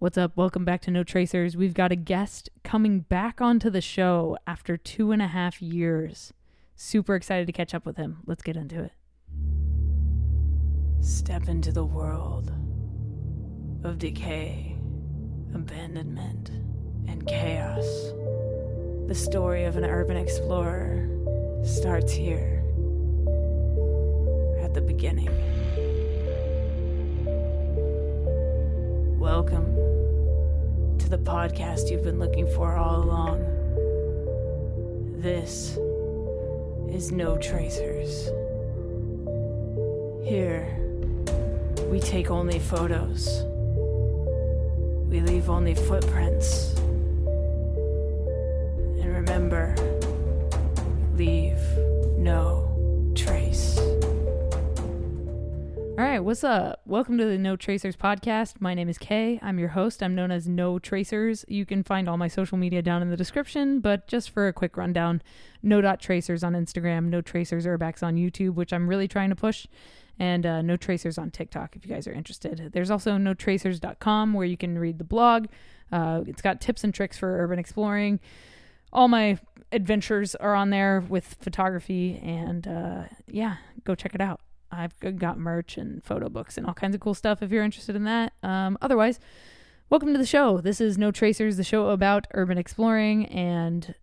What's up? Welcome back to No Tracers. We've got a guest coming back onto the show after two and a half years. Super excited to catch up with him. Let's get into it. Step into the world of decay, abandonment, and chaos. The story of an urban explorer starts here at the beginning. Welcome to the podcast you've been looking for all along. This is No Tracers. Here, we take only photos. We leave only footprints. And remember, leave no All right, what's up? Welcome to the No Tracers podcast. My name is Kay. I'm your host. I'm known as No Tracers. You can find all my social media down in the description, but just for a quick rundown, No Tracers on Instagram, No Tracers Urbex on YouTube, which I'm really trying to push, and uh, No Tracers on TikTok if you guys are interested. There's also NoTracers.com where you can read the blog. Uh, it's got tips and tricks for urban exploring. All my adventures are on there with photography, and uh, yeah, go check it out. I've got merch and photo books and all kinds of cool stuff if you're interested in that. Um, otherwise, welcome to the show. This is No Tracers, the show about urban exploring, and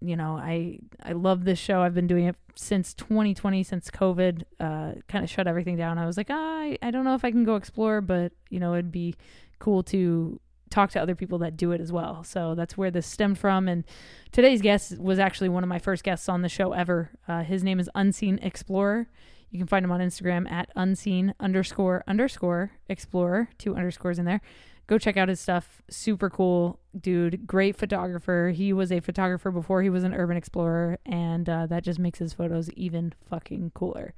you know, I I love this show. I've been doing it since 2020, since COVID uh, kind of shut everything down. I was like, ah, I I don't know if I can go explore, but you know, it'd be cool to talk to other people that do it as well. So that's where this stemmed from. And today's guest was actually one of my first guests on the show ever. Uh, his name is Unseen Explorer. You can find him on Instagram at unseen underscore underscore explorer, two underscores in there. Go check out his stuff. Super cool dude. Great photographer. He was a photographer before he was an urban explorer, and uh, that just makes his photos even fucking cooler.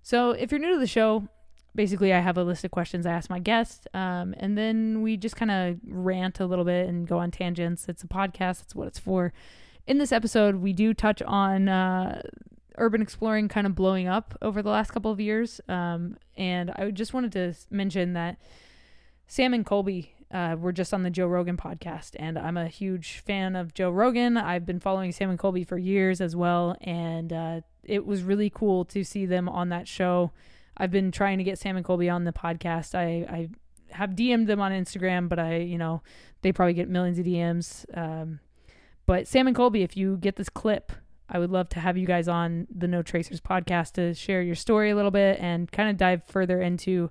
So if you're new to the show, basically I have a list of questions I ask my guests, um, and then we just kind of rant a little bit and go on tangents. It's a podcast. That's what it's for. In this episode, we do touch on uh, urban exploring kind of blowing up over the last couple of years. Um, and I just wanted to mention that Sam and Colby uh, were just on the Joe Rogan podcast, and I'm a huge fan of Joe Rogan. I've been following Sam and Colby for years as well, and uh, it was really cool to see them on that show. I've been trying to get Sam and Colby on the podcast. I, I have DM'd them on Instagram, but I, you know, they probably get millions of DMs. Um, but Sam and Colby, if you get this clip, I would love to have you guys on the No Tracers podcast to share your story a little bit and kind of dive further into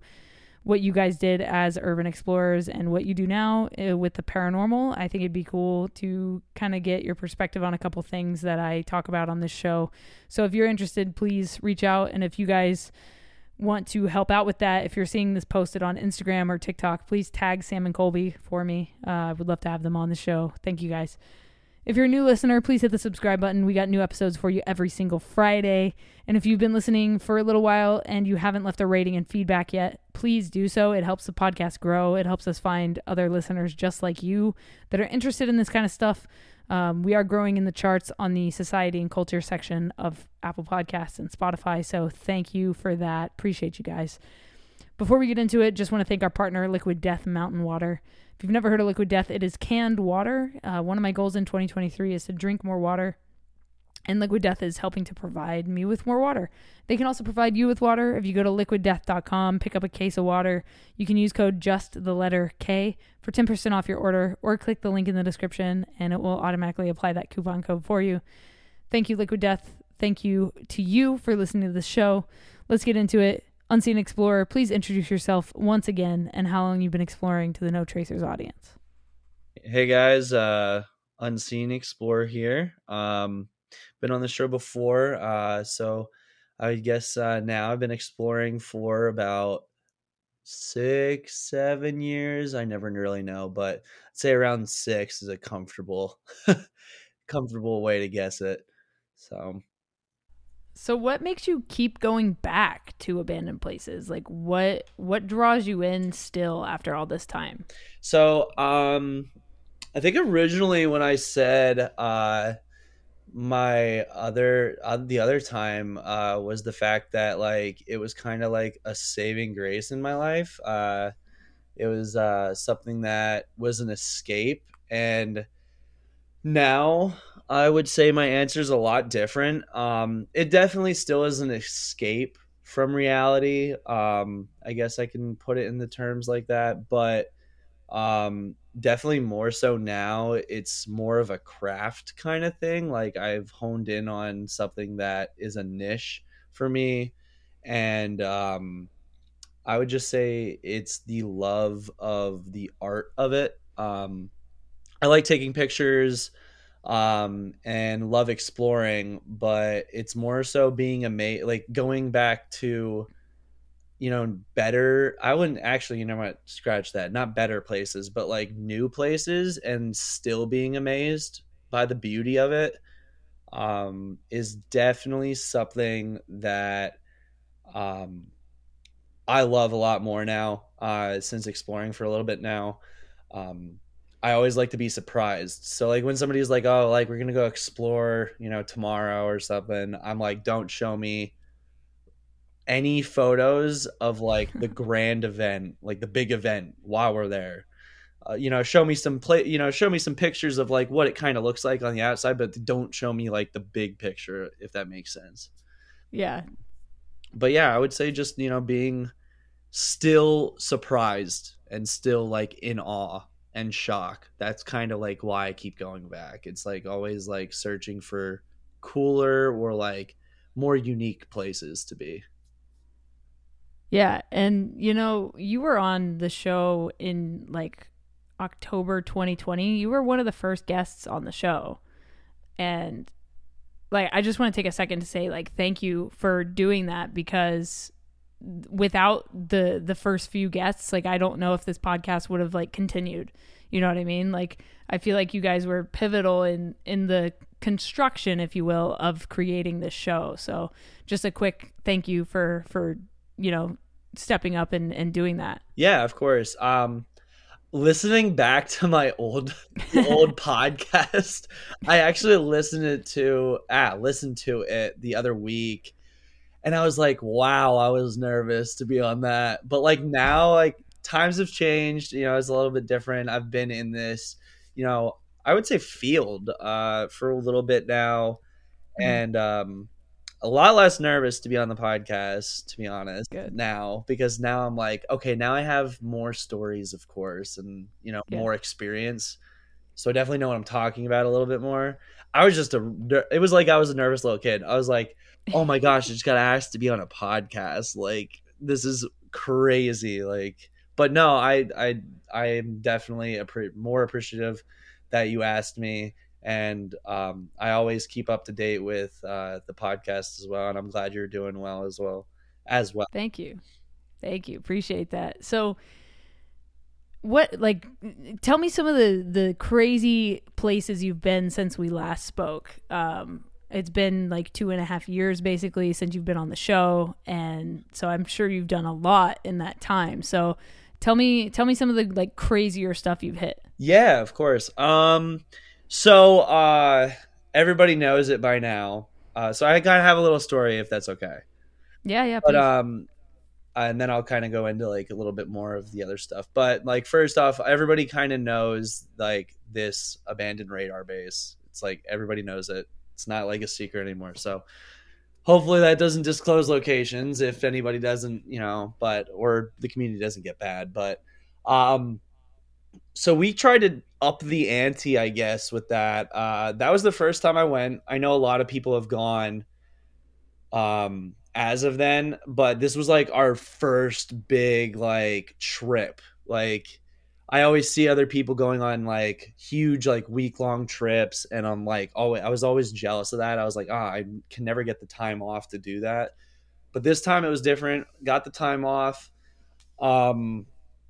what you guys did as urban explorers and what you do now uh, with the paranormal. I think it'd be cool to kind of get your perspective on a couple things that I talk about on this show. So if you're interested, please reach out. And if you guys want to help out with that, if you're seeing this posted on Instagram or TikTok, please tag Sam and Colby for me. Uh, I would love to have them on the show. Thank you guys. If you're a new listener, please hit the subscribe button. We got new episodes for you every single Friday. And if you've been listening for a little while and you haven't left a rating and feedback yet, please do so. It helps the podcast grow. It helps us find other listeners just like you that are interested in this kind of stuff. Um, we are growing in the charts on the society and culture section of Apple Podcasts and Spotify. So thank you for that. Appreciate you guys. Before we get into it, just want to thank our partner, Liquid Death Mountain Water. If you've never heard of Liquid Death, it is canned water. Uh, one of my goals in 2023 is to drink more water. And Liquid Death is helping to provide me with more water. They can also provide you with water. If you go to liquiddeath.com, pick up a case of water, you can use code just the letter K for 10% off your order or click the link in the description and it will automatically apply that coupon code for you. Thank you, Liquid Death. Thank you to you for listening to the show. Let's get into it. Unseen Explorer, please introduce yourself once again and how long you've been exploring to the No Tracers audience. Hey guys, uh Unseen Explorer here. Um been on the show before, uh so I guess uh now I've been exploring for about six, seven years. I never really know, but I'd say around six is a comfortable comfortable way to guess it. So so what makes you keep going back to abandoned places? Like what what draws you in still after all this time? So, um I think originally when I said uh my other uh, the other time uh was the fact that like it was kind of like a saving grace in my life. Uh It was uh, something that was an escape. And now I would say my answer is a lot different. Um, it definitely still is an escape from reality. Um, I guess I can put it in the terms like that, but um, definitely more so now. It's more of a craft kind of thing. Like I've honed in on something that is a niche for me, and um, I would just say it's the love of the art of it. Um, I like taking pictures um, and love exploring, but it's more so being amazed, like going back to, you know, better. I wouldn't actually, you know what, scratch that. Not better places, but like new places and still being amazed by the beauty of it um, is definitely something that um, I love a lot more now uh, since exploring for a little bit now. Um, I always like to be surprised. So like when somebody's like, "Oh, like we're gonna go explore," you know, tomorrow or something, I'm like, "Don't show me any photos of like the grand event, like the big event while we're there." Uh, you know, show me some play. You know, show me some pictures of like what it kind of looks like on the outside, but don't show me like the big picture, if that makes sense. Yeah. But yeah, I would say just you know being still surprised and still like in awe and shock. That's kind of like why I keep going back. It's like always like searching for cooler or like more unique places to be. Yeah, and you know, you were on the show in like October 2020. You were one of the first guests on the show. And like I just want to take a second to say like thank you for doing that because without the the first few guests like i don't know if this podcast would have like continued. You know what i mean? Like i feel like you guys were pivotal in in the construction if you will of creating this show. So just a quick thank you for for you know stepping up and and doing that. Yeah of course. Um listening back to my old old podcast i actually listened to ah listened to it the other week and I was like, wow, I was nervous to be on that. But like now, like times have changed. You know, it's a little bit different. I've been in this, you know, I would say field uh, for a little bit now, mm-hmm. and um, a lot less nervous to be on the podcast. To be honest, Good. now because now I'm like, okay, now I have more stories, of course, and you know, yeah. more experience. So I definitely know what I'm talking about a little bit more. I was just a, it was like I was a nervous little kid. I was like, oh my gosh, I just got asked to be on a podcast. Like this is crazy. Like, but no, I I I am definitely appre- more appreciative that you asked me, and um, I always keep up to date with uh, the podcast as well. And I'm glad you're doing well as well as well. Thank you, thank you, appreciate that. So what like tell me some of the the crazy places you've been since we last spoke um it's been like two and a half years basically since you've been on the show and so i'm sure you've done a lot in that time so tell me tell me some of the like crazier stuff you've hit yeah of course um so uh everybody knows it by now uh so i gotta have a little story if that's okay yeah yeah but um and then I'll kind of go into like a little bit more of the other stuff. But like first off, everybody kind of knows like this abandoned radar base. It's like everybody knows it. It's not like a secret anymore. So hopefully that doesn't disclose locations if anybody doesn't, you know, but or the community doesn't get bad. But um so we tried to up the ante, I guess, with that. Uh that was the first time I went. I know a lot of people have gone um as of then, but this was like our first big like trip. Like I always see other people going on like huge like week long trips, and I'm like, oh, I was always jealous of that. I was like, ah, oh, I can never get the time off to do that. But this time it was different. Got the time off. Um,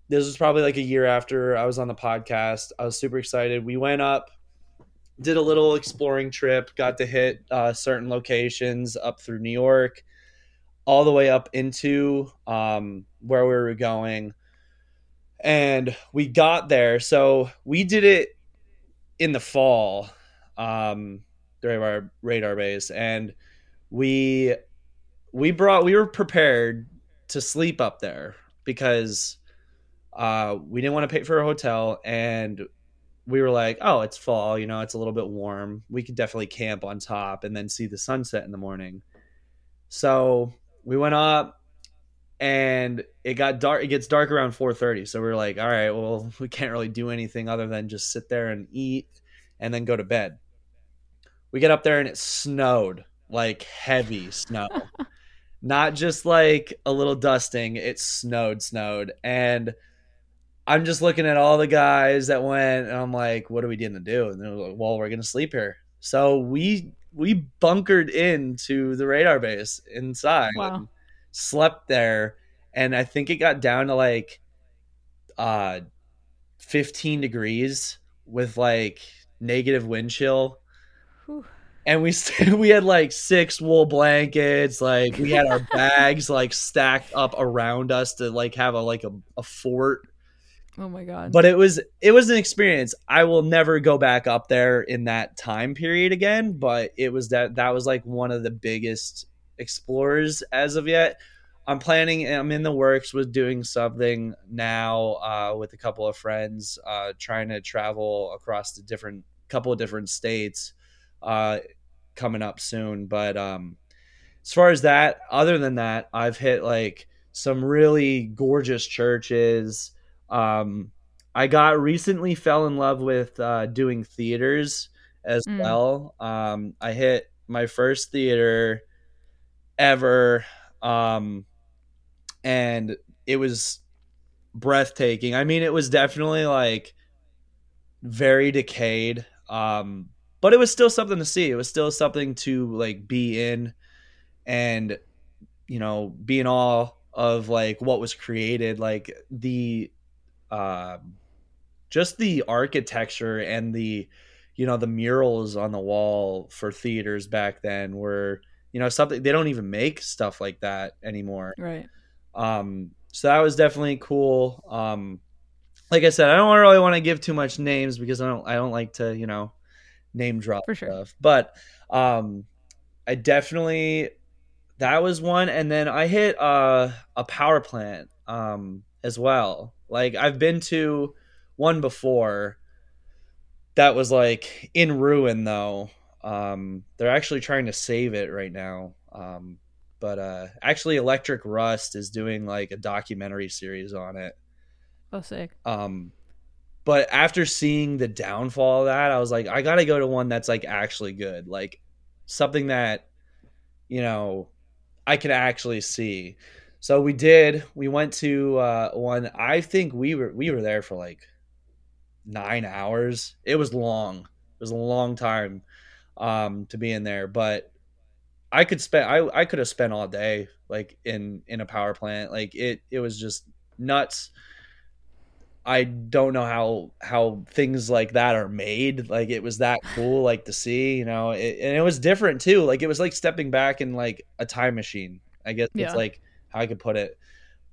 this was probably like a year after I was on the podcast. I was super excited. We went up, did a little exploring trip, got to hit uh, certain locations up through New York, all the way up into um, where we were going and we got there. So we did it in the fall, um, the radar radar base, and we we brought we were prepared to sleep up there because uh, we didn't want to pay for a hotel, and we were like, oh, it's fall, you know, it's a little bit warm. We could definitely camp on top and then see the sunset in the morning. So we went up and it got dark it gets dark around 4.30 so we are like all right well we can't really do anything other than just sit there and eat and then go to bed. We get up there and it snowed like heavy snow. Not just like a little dusting it snowed snowed. And i'm just looking at all the guys that went and i'm like what are we going to do? And they're like well we're going to sleep here. So we we bunkered into the radar base inside. Wow slept there and I think it got down to like uh 15 degrees with like negative wind chill. Whew. And we st- we had like six wool blankets, like we had our bags like stacked up around us to like have a like a, a fort Oh my god. But it was it was an experience. I will never go back up there in that time period again, but it was that that was like one of the biggest explorers as of yet. I'm planning. I'm in the works with doing something now uh, with a couple of friends, uh, trying to travel across the different couple of different states uh, coming up soon. But um, as far as that, other than that, I've hit like some really gorgeous churches. Um, I got recently fell in love with uh, doing theaters as mm. well. Um, I hit my first theater ever um, and it was breathtaking. I mean, it was definitely like very decayed, um, but it was still something to see. It was still something to like be in, and you know, be in awe of like what was created, like the, uh, just the architecture and the, you know, the murals on the wall for theaters back then were you know something they don't even make stuff like that anymore. Right. Um so that was definitely cool. Um like i said i don't really want to give too much names because i don't i don't like to you know name drop for sure. stuff. But um i definitely that was one. And then i hit uh a power plant um as well. Like i've been to one before that was like in ruin though um, they're actually trying to save it right now. Um, but uh, actually, Electric Rust is doing like a documentary series on it. Oh, sick. Um, but after seeing the downfall of that, I was like, I gotta go to one that's like actually good, like something that you know I can actually see. So we did. We went to uh, one. I think we were we were there for like nine hours. It was long. It was a long time um, to be in there. But I could spend I, I could have spent all day like in in a power plant. Like it it was just nuts. I don't know how how things like that are made. Like it was that cool, like to see, you know, it, and it was different too. Like it was like stepping back in like a time machine. I guess yeah. it's like how I could put it.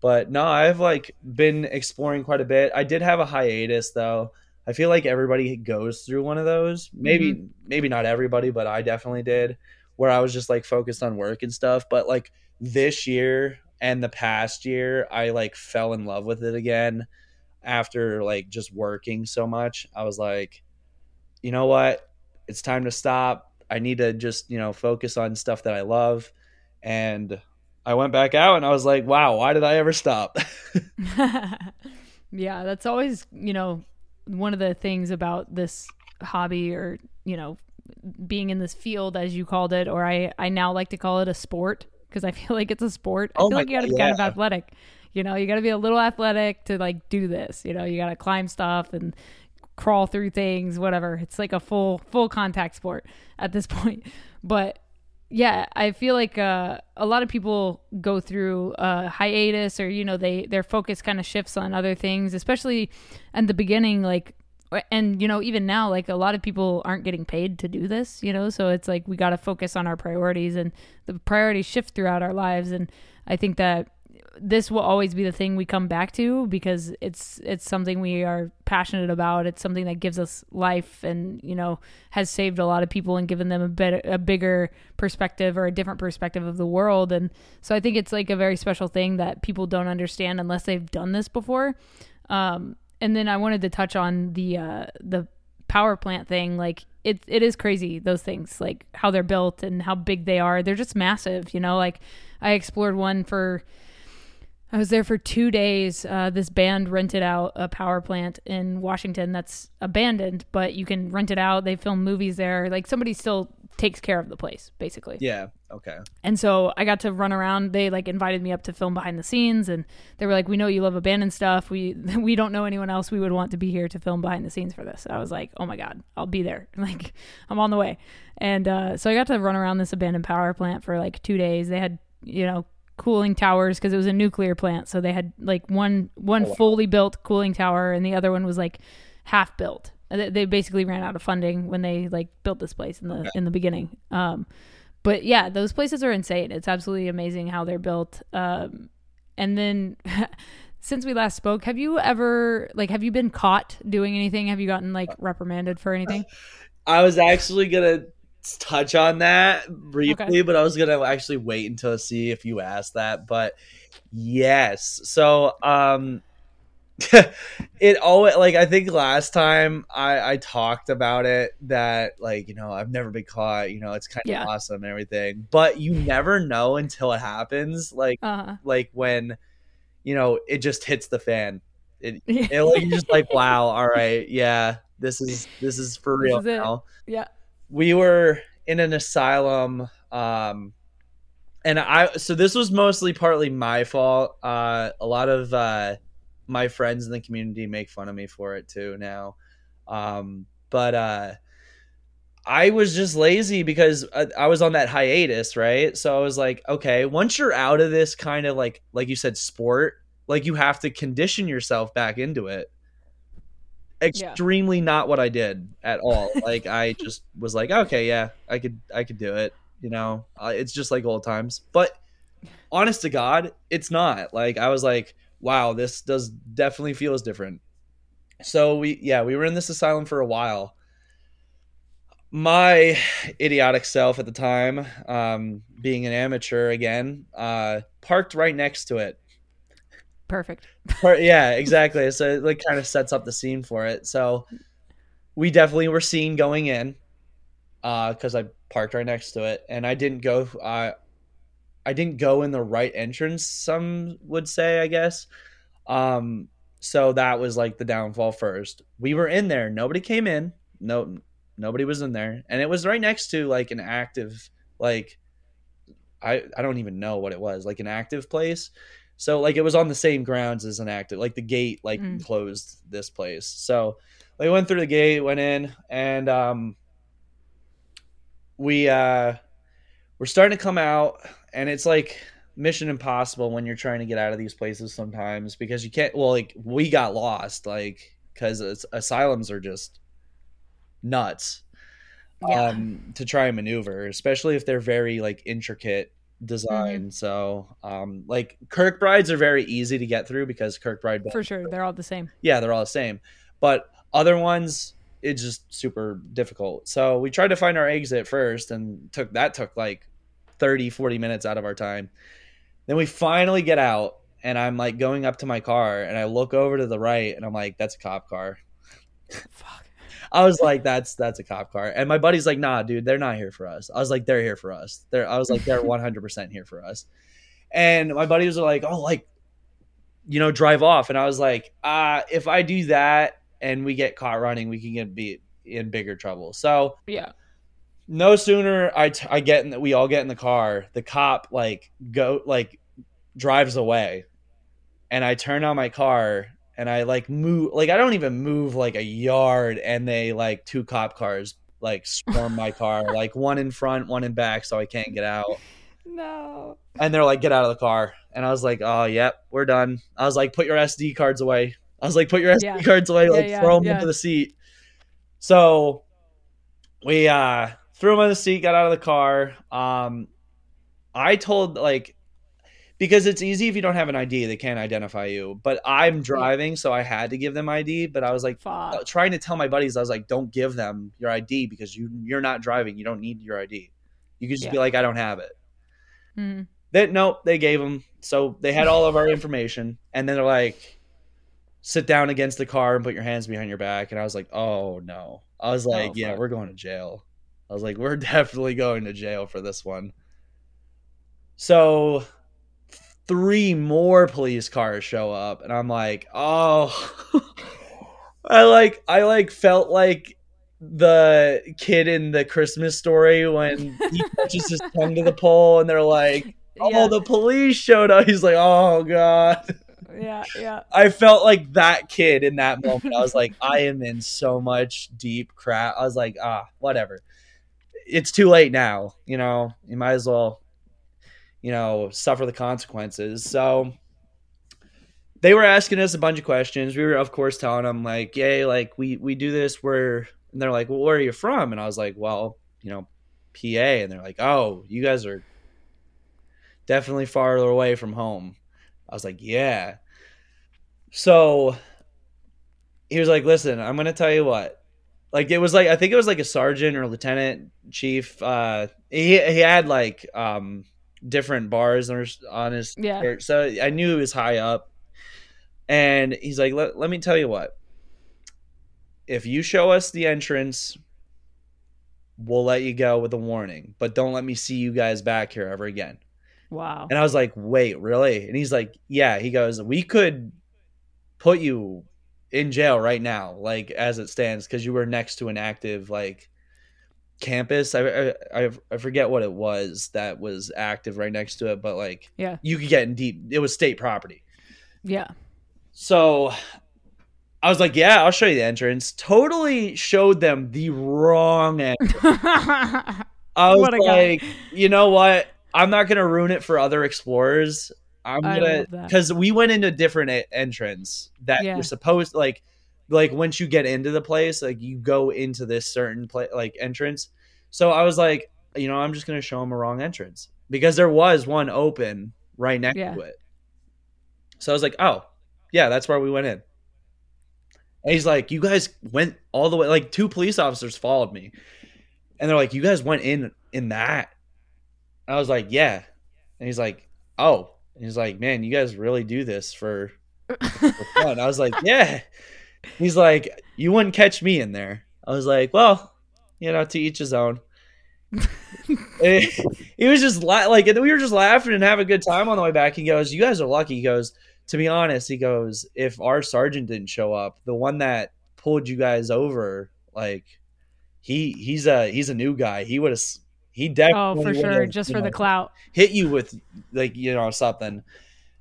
But no, I've like been exploring quite a bit. I did have a hiatus though. I feel like everybody goes through one of those. Maybe mm-hmm. maybe not everybody, but I definitely did where I was just like focused on work and stuff, but like this year and the past year I like fell in love with it again after like just working so much. I was like, you know what? It's time to stop. I need to just, you know, focus on stuff that I love. And I went back out and I was like, wow, why did I ever stop? yeah, that's always, you know, one of the things about this hobby or you know being in this field as you called it or i i now like to call it a sport because i feel like it's a sport. I oh feel like you gotta be yeah. kind of athletic. You know you gotta be a little athletic to like do this you know you gotta climb stuff and crawl through things whatever. It's like a full full contact sport at this point. But yeah, I feel like uh, a lot of people go through a hiatus, or you know, they their focus kind of shifts on other things, especially in the beginning. Like, and you know, even now, like a lot of people aren't getting paid to do this, you know, so it's like we got to focus on our priorities, and the priorities shift throughout our lives, and I think that this will always be the thing we come back to because it's it's something we are passionate about. It's something that gives us life and you know has saved a lot of people and given them a better a bigger perspective or a different perspective of the world. And so I think it's like a very special thing that people don't understand unless they've done this before. Um, and then I wanted to touch on the uh, the power plant thing. Like it it is crazy those things, like how they're built and how big they are. They're just massive, you know. Like I explored one for. I was there for two days. Uh, this band rented out a power plant in Washington that's abandoned, but you can rent it out. They film movies there. Like somebody still takes care of the place, basically. Yeah. Okay. And so I got to run around. They like invited me up to film behind the scenes, and they were like, "We know you love abandoned stuff. We we don't know anyone else we would want to be here to film behind the scenes for this." I was like, "Oh my god, I'll be there! Like, I'm on the way." And uh, so I got to run around this abandoned power plant for like two days. They had you know cooling towers because it was a nuclear plant, so they had like one one Oh, wow. fully built cooling tower, and the other one was like half built. They they basically ran out of funding when they like built this place in the Okay. in the beginning. Um, but yeah, those places are insane. It's absolutely amazing how they're built. Um, and then since we last spoke, have you ever like have you been caught doing anything? Have you gotten like reprimanded for anything? I was actually gonna touch on that briefly, but I was gonna actually wait until see if you asked that. But yes, so um, it always like I think last time I I talked about it that like you know I've never been caught. You know it's kind of Yeah. awesome and everything, but you never know until it happens. Like uh-huh. like when you know it just hits the fan. It it like you're just like wow all right yeah this is this is for real is now yeah. We were in an asylum um and i so this was mostly partly my fault uh a lot of uh my friends in the community make fun of me for it too now um but uh I was just lazy because I, I was on that hiatus, right? So I was like, okay, once you're out of this kind of like, like you said, sport, like you have to condition yourself back into it. Extremely not what I did at all. like I just was like, okay, yeah, I could, I could do it. You know, uh, it's just like old times. But honest to God, it's not. Like I was like, wow, this does definitely feels different. So we, yeah, we were in this asylum for a while my idiotic self at the time, um, being an amateur again, uh, parked right next to it. Perfect. Yeah, exactly. So it like kind of sets up the scene for it. So we definitely were seen going in uh, because I parked right next to it, and I didn't go. Uh, I didn't go in the right entrance. Some would say, I guess. Um, so that was like the downfall first. We were in there. Nobody came in. No, nobody was in there, and it was right next to like an active, like I I don't even know what it was, like an active place. So like it was on the same grounds as an active, like the gate like Mm. closed this place. So we went through the gate, went in, and um, we uh, we're starting to come out, and it's like mission impossible when you're trying to get out of these places sometimes because you can't. Well, like we got lost, like because asylums are just nuts Yeah. um, to try and maneuver, especially if they're very like intricate design. So, um, like Kirkbrides are very easy to get through because Kirkbride, For sure. They're all the same. yeah, they're all the same. But other ones, it's just super difficult. So we tried to find our exit first, and took that took like 30, 40 minutes out of our time. Then we finally get out, and I'm like going up to my car, and I look over to the right, and I'm like, "That's a cop car." Fuck. I was like, that's that's a cop car. And my buddy's like, nah, dude, they're not here for us. I was like, they're here for us. They're I was like, they're 100 percent here for us. And my buddies were like, oh, like, you know, drive off. And I was like, uh, if I do that and we get caught running, we can get be in bigger trouble. So Yeah. no sooner I, t- I get in the, we all get in the car, the cop like go like drives away, and I turn on my car and I like move like I don't even move like a yard, and they like two cop cars like swarm my car, like one in front, one in back, so I can't get out. No. And they're like, get out of the car. And I was like, oh, yep, we're done. I was like, put your SD cards away. I was like, put your SD Yeah. cards away, Yeah, like yeah, throw them into the seat. So we uh threw them on the seat, got out of the car. Um I told like because it's easy if you don't have an ID, they can't identify you. But I'm driving, so I had to give them ID. But I was like Fuck. trying to tell my buddies, I was like, don't give them your ID because you you're not driving. You don't need your ID. You could just be like, I don't have it. Mm. They nope, they gave them. So they had all of our information, and then they're like, sit down against the car and put your hands behind your back. And I was like, oh no. I was like, Oh, yeah, fuck. we're going to jail. I was like, we're definitely going to jail for this one. So three more police cars show up and I'm like, "Oh." I like I like felt like the kid in the Christmas story when he touches his tongue to the pole and they're like, "Oh, yeah, the police showed up." He's like, "Oh god." yeah, yeah. I felt like that kid in that moment. I was like, I am in so much deep crap. I was like, ah, whatever. It's too late now. You know, you might as well, you know, suffer the consequences. So they were asking us a bunch of questions. We were, of course, telling them like, "Yay, like we we do this. We're," and they're like, "Well, where are you from?" And I was like, "Well, you know, PA." And they're like, "Oh, you guys are definitely farther away from home." I was like, "Yeah." So he was like, "Listen, I'm gonna tell you what." Like it was like I think it was like a sergeant or lieutenant chief. Uh, he he had like um different bars on his, on his Yeah. shirt, so I knew he was high up. And he's like, "Let let me tell you what. If you show us the entrance, we'll let you go with a warning, but don't let me see you guys back here ever again." Wow. And I was like, wait, really? And he's like, yeah. He goes, we could put you in jail right now, like as it stands, because you were next to an active like campus. I, I I forget what it was that was active right next to it, but like Yeah. you could get in deep. It was state property. Yeah. So I was like, yeah, I'll show you the entrance. Totally showed them the wrong entrance. I was a guy. like, you know what? I'm not gonna ruin it for other explorers. I'm I gonna because we went into a different e- entrance that Yeah. you're supposed like like once you get into the place, like you go into this certain place like entrance. So I was like, you know, I'm just gonna show them a wrong entrance because there was one open right next Yeah. to it. So I was like, oh, yeah, that's where we went in. And he's like, you guys went all the way. Like two police officers followed me, and they're like, you guys went in in that. I was like, yeah. And he's like, oh. And he's like, man, you guys really do this for, for fun. I was like, yeah. He's like, you wouldn't catch me in there. I was like, well, you know, to each his own. He was just la- like, and we were just laughing and having a good time on the way back. He goes, you guys are lucky. He goes, to be honest, he goes, if our sergeant didn't show up, the one that pulled you guys over, like, he he's a he's a new guy. He would have he definitely oh, for sure. Just for the clout. hit you with like you know something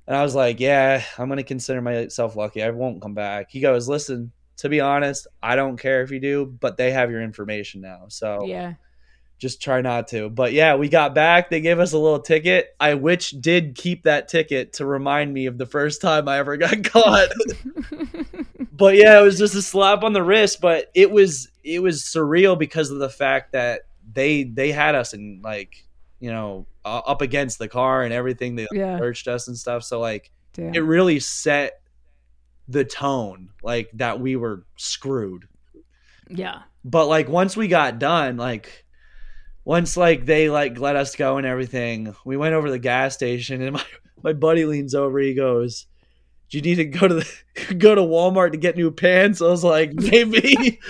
and i was like yeah i'm gonna consider myself lucky. I won't come back. He goes listen to be honest i don't care if you do but they have your information now so Yeah. just try not to. But yeah we got back. They gave us a little ticket. I which did keep that ticket to remind me of the first time i ever got caught. But yeah it was just a slap on the wrist but it was it was surreal because of the fact that they they had us in like you know uh, up against the car and everything they yeah. searched us and stuff so like Damn. it really set the tone like that we were screwed yeah. but like once we got done like once like they like let us go and everything we went over to the gas station and my my buddy leans over he goes do you need to go to the go to walmart to get new pants i was like maybe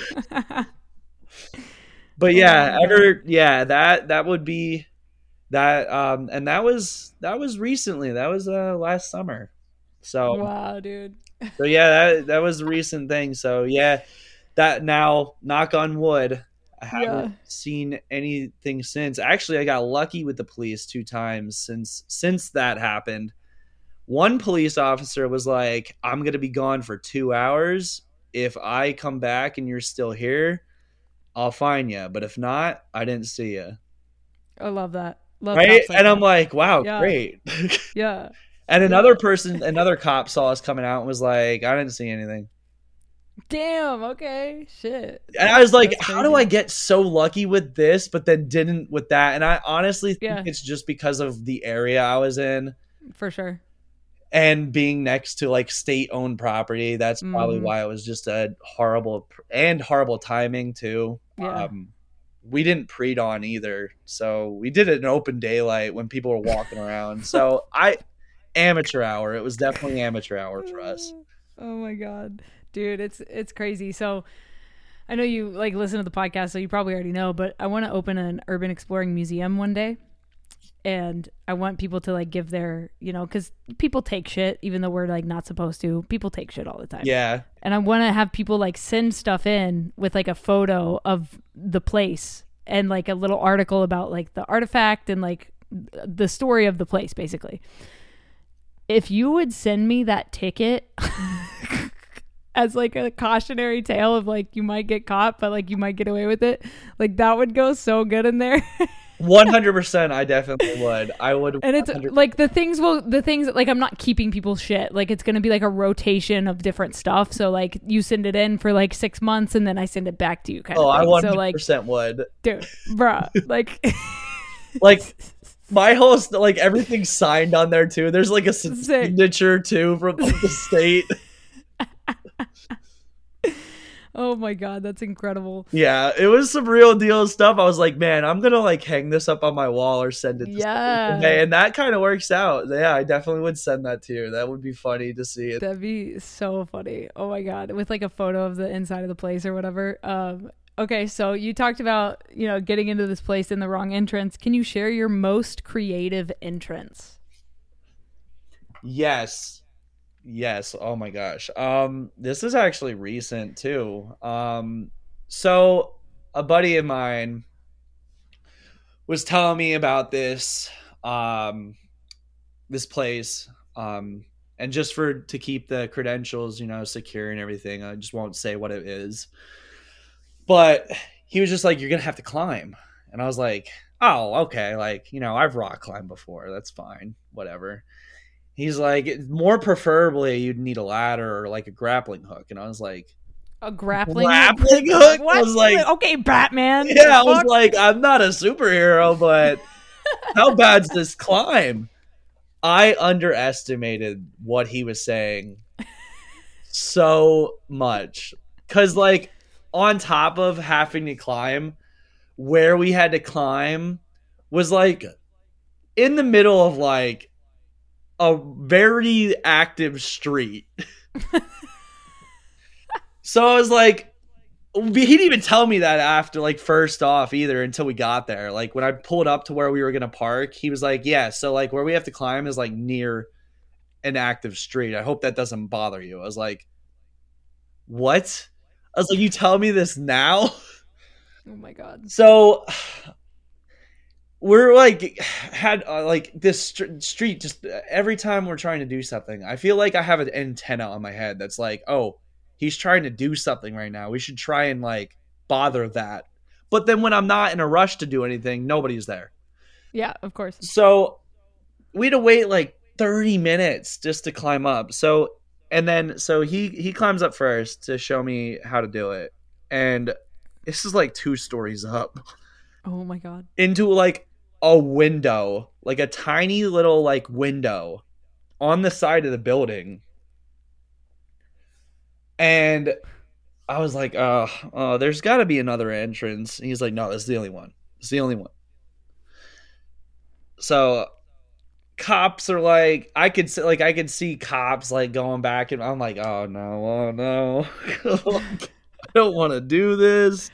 but yeah Oh ever yeah that that would be that um and that was that was recently that was uh last summer so wow, dude. so yeah, that that was a recent thing. So yeah, that now knock on wood, I haven't Yeah. seen anything since. Actually, I got lucky with the police two times since since that happened. One police officer was like, "I'm going to be gone for 2 hours. If I come back and you're still here, I'll find you, but if not, I didn't see you." I love that. Love Right? like and I'm like, "Wow, Yeah. great." yeah. and another person, another cop saw us coming out and was like, "I didn't see anything." Damn. Okay. Shit. And I was like, how do I get so lucky with this, but then didn't with that? And I honestly think Yeah. it's just because of the area I was in For sure. and being next to like state owned property. That's probably Mhm. why it was just a horrible and horrible timing too. Yeah. Um, we didn't pre dawn either. So we did it in open daylight when people were walking around. So I, amateur hour. It was definitely amateur hour for us. Oh, oh my god, dude, it's it's crazy. So I know you like listen to the podcast, so you probably already know, but I want to open an urban exploring museum one day. And I want people to like give their, you know, because people take shit, even though we're like not supposed to. People take shit all the time. Yeah. And I want to have people like send stuff in with like a photo of the place and like a little article about like the artifact and like the story of the place, basically. If you would send me that ticket as like a cautionary tale of like you might get caught, but like you might get away with it, like that would go so good in there. One hundred percent, I definitely would. I would, and it's 100 like the things will the things like I'm not keeping people's shit. Like it's gonna be like a rotation of different stuff. So like you send it in for like six months, and then I send it back to you. Kind Oh, of. I thing. one So hundred like, percent would. dude, bruh, like. Like my host like everything's signed on there too. There's like a signature too from the state. Oh my god, that's incredible. Yeah, it was some real deal stuff. I was like, man, I'm gonna like hang this up on my wall or send it. To Yeah. And that kind of works out. Yeah, I definitely would send that to you. That would be funny to see it. That'd be so funny. Oh my god, with like a photo of the inside of the place or whatever. Um okay, so you talked about, you know, getting into this place in the wrong entrance. Can you share your most creative entrance? Yes. Yes. Oh my gosh. Um this is actually recent too. Um so a buddy of mine was telling me about this um this place um and just for to keep the credentials, you know, secure and everything, I just won't say what it is. But he was just like you're to have to climb. And I was like, "Oh, okay, like, you know, I've rock climbed before. That's fine. Whatever." He's like, more preferably, you'd need a ladder or like a grappling hook. And I was like, A grappling grappling hook? What? I was like, okay, Batman. yeah, I was like, I'm not a superhero, but how bad's this climb? I underestimated what he was saying so much. Cause like on top of having to climb, where we had to climb was like in the middle of like a very active street. so I was like, he didn't even tell me that after like first off either until we got there. Like when I pulled up to where we were gonna park, he was like, "Yeah, so like where we have to climb is like near an active street. I hope that doesn't bother you." I was like, "What?" I was like, "You tell me this now?" Oh my god. So we're like had uh, like this str- street just every time we're trying to do something i feel like i have an antenna on my head that's like oh he's trying to do something right now. We should try and like bother that. But then when i'm not in a rush to do anything nobody's there. Yeah, of course. so we had to wait like 30 minutes just to climb up. So and then so he he climbs up first to show me how to do it. And this is like two stories up. Oh my god. into like a window, like a tiny little like window on the side of the building. And I was like, oh there's got to be another entrance. And he's like, no, this is the only one. It's the only one. So cops are like, I could see, like, I could see cops like going back, and I'm like, oh no, oh no, I don't want to do this.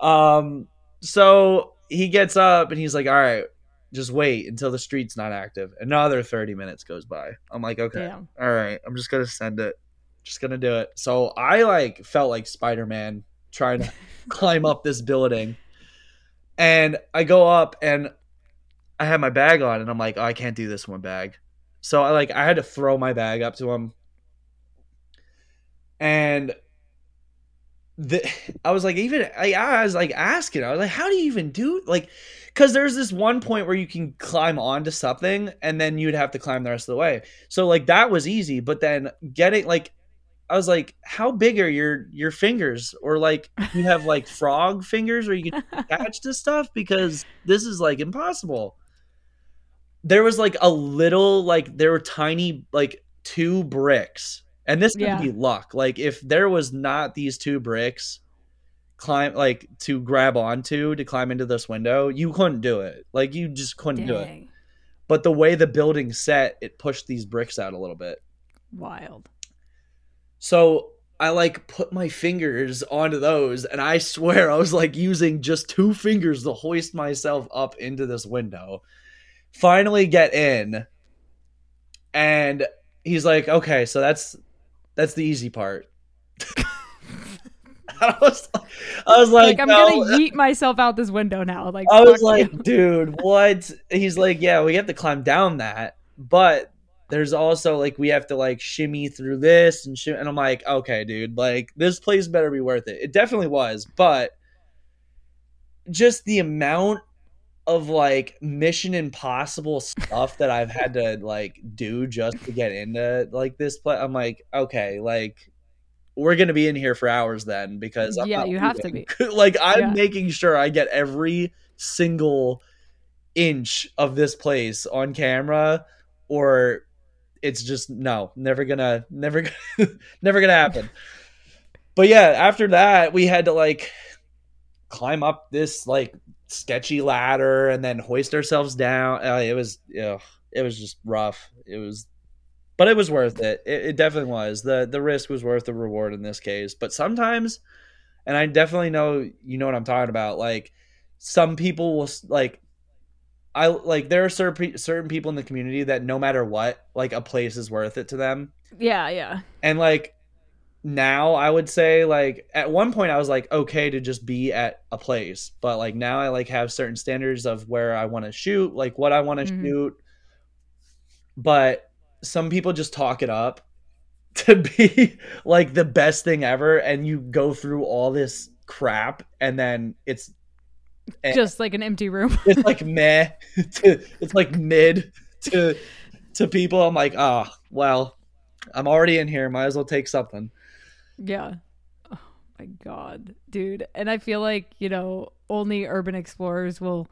Um, so he gets up and he's like, all right, just wait until the street's not active. Another 30 minutes goes by. I'm like, okay, Damn. all right, I'm just gonna send it. Just gonna do it. So I like felt like Spider Man trying to climb up this building. And I go up and I have my bag on and I'm like, oh, I can't do this one bag. So I like I had to throw my bag up to him. And the I was like even I, I was like asking, I was like, how do you even do like because there's this one point where you can climb onto something and then you'd have to climb the rest of the way. So like that was easy, but then getting like I was like, how big are your your fingers? Or like you have like frog fingers where you can attach to stuff because this is like impossible. There was like a little like there were tiny like two bricks. And this Yeah. could be luck. Like if there was not these two bricks climb like to grab onto to climb into this window, you couldn't do it. Like you just couldn't do it. But the way the building set, it pushed these bricks out a little bit. Wild. So I like put my fingers onto those, and I swear I was like using just two fingers to hoist myself up into this window. Finally get in, and he's like, "Okay, so that's that's the easy part." I was, I was like, Like, I'm "No." gonna yeet myself out this window now. Like I was like, you. dude, what? He's like, yeah, we have to climb down that, but there's also like we have to like shimmy through this and shim- and I'm like, okay, dude, like this place better be worth it. It definitely was, but just the amount of like Mission Impossible stuff that I've had to like do just to get into like this place, I'm like, okay, like we're gonna be in here for hours then because I'm Yeah, you have to leaving. like I'm Yeah. making sure I get every single inch of this place on camera, or it's just no, never gonna, never, gonna- never gonna happen. But yeah, after that, we had to like climb up this like sketchy ladder and then hoist ourselves down. Uh, it was, yeah, it was just rough. It was, but it was worth it. it. It definitely was. the The risk was worth the reward in this case. But sometimes, and I definitely know you know what I'm talking about. Like some people will like. I like there are certain certain people in the community that no matter what, like a place is worth it to them yeah, yeah, and like now i would say like at one point i was like okay to just be at a place but like now i like have certain standards of where i want to shoot like what i want to Mhm. shoot but some people just talk it up to be like the best thing ever and you go through all this crap and then it's Eh. just like an empty room. it's like meh to, it's like mid to to people i'm like oh well i'm already in here might as well take something Yeah. Oh my god, dude. And I feel like, you know, only urban explorers will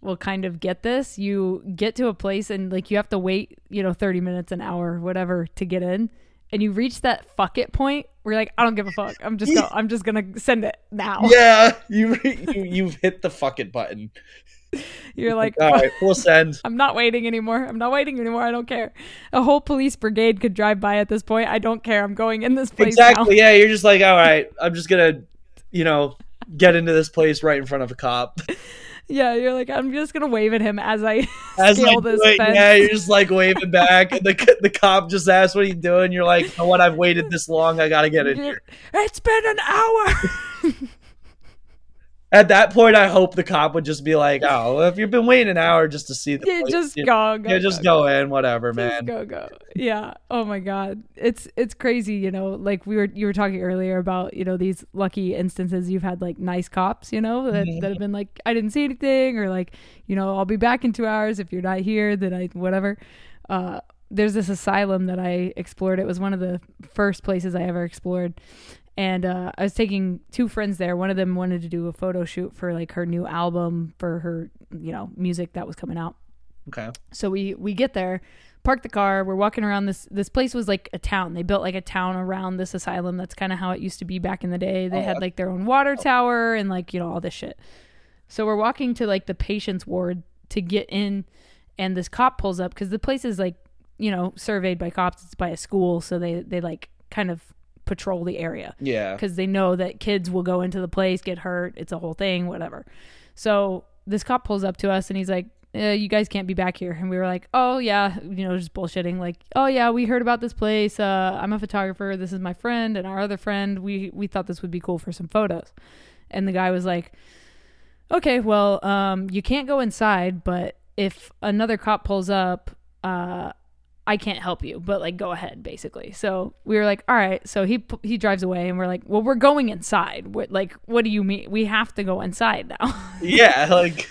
will kind of get this. You get to a place and like you have to wait, you know, 30 minutes an hour whatever to get in and you reach that fuck it point where you're like I don't give a fuck. I'm just go- I'm just going to send it now. Yeah, you, re- you you've hit the fuck it button. You're like All right, we'll send. I'm not waiting anymore. I'm not waiting anymore. I don't care. A whole police brigade could drive by at this point. I don't care. I'm going in this place Exactly. now. Yeah, you're just like, all right, I'm just gonna, you know, get into this place right in front of a cop. Yeah, you're like I'm just gonna wave at him as I As I scale do this it, fence. yeah, you're just like waving back, and the the cop just asks, "What are you doing?" You're like, "You know what? I've waited this long. I gotta get in here." It's been an hour. At that point, I hope the cop would just be like, "Oh, well, if you've been waiting an hour just to see the yeah, place, just you- go, go, yeah, just go, go in, whatever, Just man." go, go. Yeah. Oh my God. It's it's crazy. You know, like we were you were talking earlier about you know these lucky instances you've had like nice cops. You know that Mhm. that have been like I didn't see anything or like you know I'll be back in two hours if you're not here. Then I whatever. Uh, there's this asylum that I explored. It was one of the first places I ever explored. And uh, I was taking two friends there. One of them wanted to do a photo shoot for like her new album for her, you know, music that was coming out. Okay. So we we get there, park the car. We're walking around this. This place was like a town. They built like a town around this asylum. That's kind of how it used to be back in the day. They Oh, had like their own water tower and like you know all this shit. So we're walking to like the patients ward to get in, and this cop pulls up because the place is like you know surveyed by cops. It's by a school, so they they like kind of patrol the area Yeah. because they know that kids will go into the place, get hurt. It's a whole thing, whatever. So this cop pulls up to us and he's like, uh, "You guys can't be back here." And we were like, "Oh yeah," you know, just bullshitting. Like, "Oh yeah, we heard about this place. Uh, I'm a photographer. This is my friend and our other friend. We we thought this would be cool for some photos." And the guy was like, "Okay, well, um, you can't go inside, but if another cop pulls up, uh." I can't help you, but like go ahead, basically. So we were like, all right. So he he drives away, and we're like, well, we're going inside. What like what do you mean? We have to go inside now. Yeah. Like.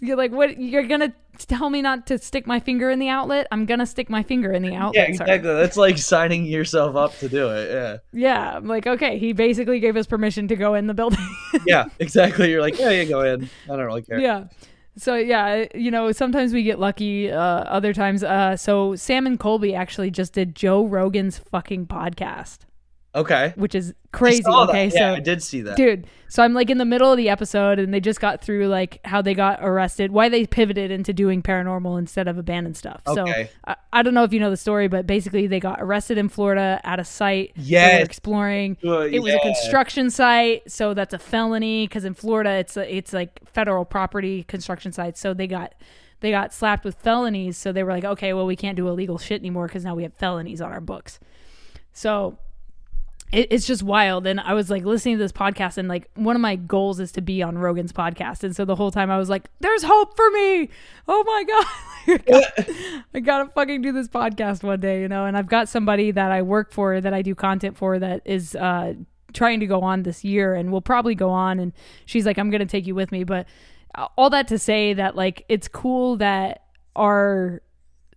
you're like, what? You're gonna tell me not to stick my finger in the outlet? I'm gonna stick my finger in the outlet. Yeah. Exactly. That's like signing yourself up to do it. Yeah. Yeah, I'm like, okay. He basically gave us permission to go in the building. yeah, exactly. You're like, yeah, you go in. I don't really care. yeah. So yeah, you know, sometimes we get lucky. Uh, other times, uh, so Sam and Colby actually just did Joe Rogan's fucking podcast. Okay. which is crazy. Okay, Yeah, so I did see that. dude so i'm like in the middle of the episode and they just got through like how they got arrested why they pivoted into doing paranormal instead of abandoned stuff so I, I don't know if you know the story but basically they got arrested in florida at a site were exploring Uh, it was a construction site so that's a felony because in florida it's a, it's like federal property construction sites so they got they got slapped with felonies so they were like okay well we can't do illegal shit anymore because now we have felonies on our books so it, it's just wild. And I was like listening to this podcast, and like one of my goals is to be on Rogan's podcast. And so the whole time I was like, "There's hope for me! Oh my god, I, gotta, fucking do this podcast one day, you know." And I've got somebody that I work for, that I do content for, that is uh, trying to go on this year, and will probably go on. And she's like, "I'm gonna take you with me," but all that to say that like it's cool that our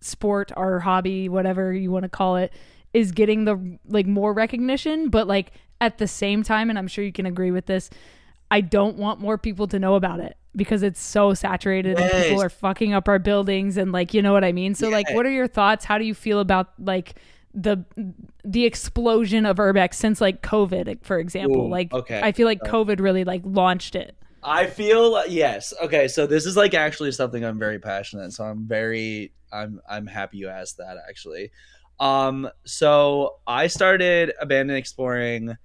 sport, our hobby, whatever you want to call it, is getting the like more recognition, but like at the same time and I'm sure you can agree with this, I don't want more people to know about it because it's so saturated and people are fucking up our buildings and like you know what I mean? So like what are your thoughts? How do you feel about like the the explosion of urbex since like COVID, for example? Ooh, like okay. I feel like uh, COVID really like launched it. I feel yes. Okay, so this is like actually something I'm very passionate. So I'm very I'm I'm happy you asked that actually. Um so I started abandoned exploring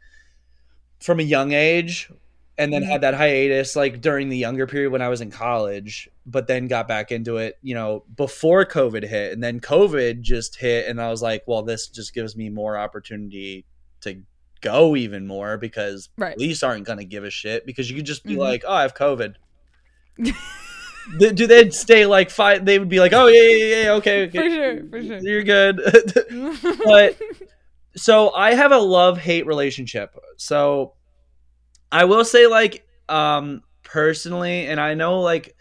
from a young age and then had that hiatus like during the younger period when I was in college, but then got back into it, you know, before COVID hit. And then COVID just hit and I was like, well, this just gives me more opportunity to go even more because Right. police aren't going to give a shit because you could just be Mhm. like, oh, I have COVID. Do they stay like five? They would be like, oh yeah, yeah, yeah, okay, okay, For sure, for sure. you're good. but so I have a love hate relationship. So I will say, like, um, personally, and I know like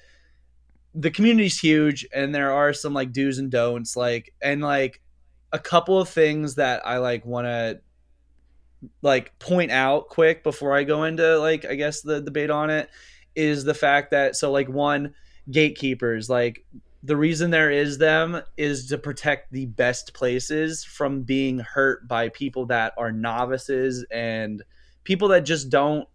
the community's huge, and there are some like do's and don'ts, like, and like a couple of things that I like want to like point out quick before I go into like I guess the debate on it is the fact that so like one gatekeepers. Like the reason there is them is to protect the best places from being hurt by people that are novices and people that just don't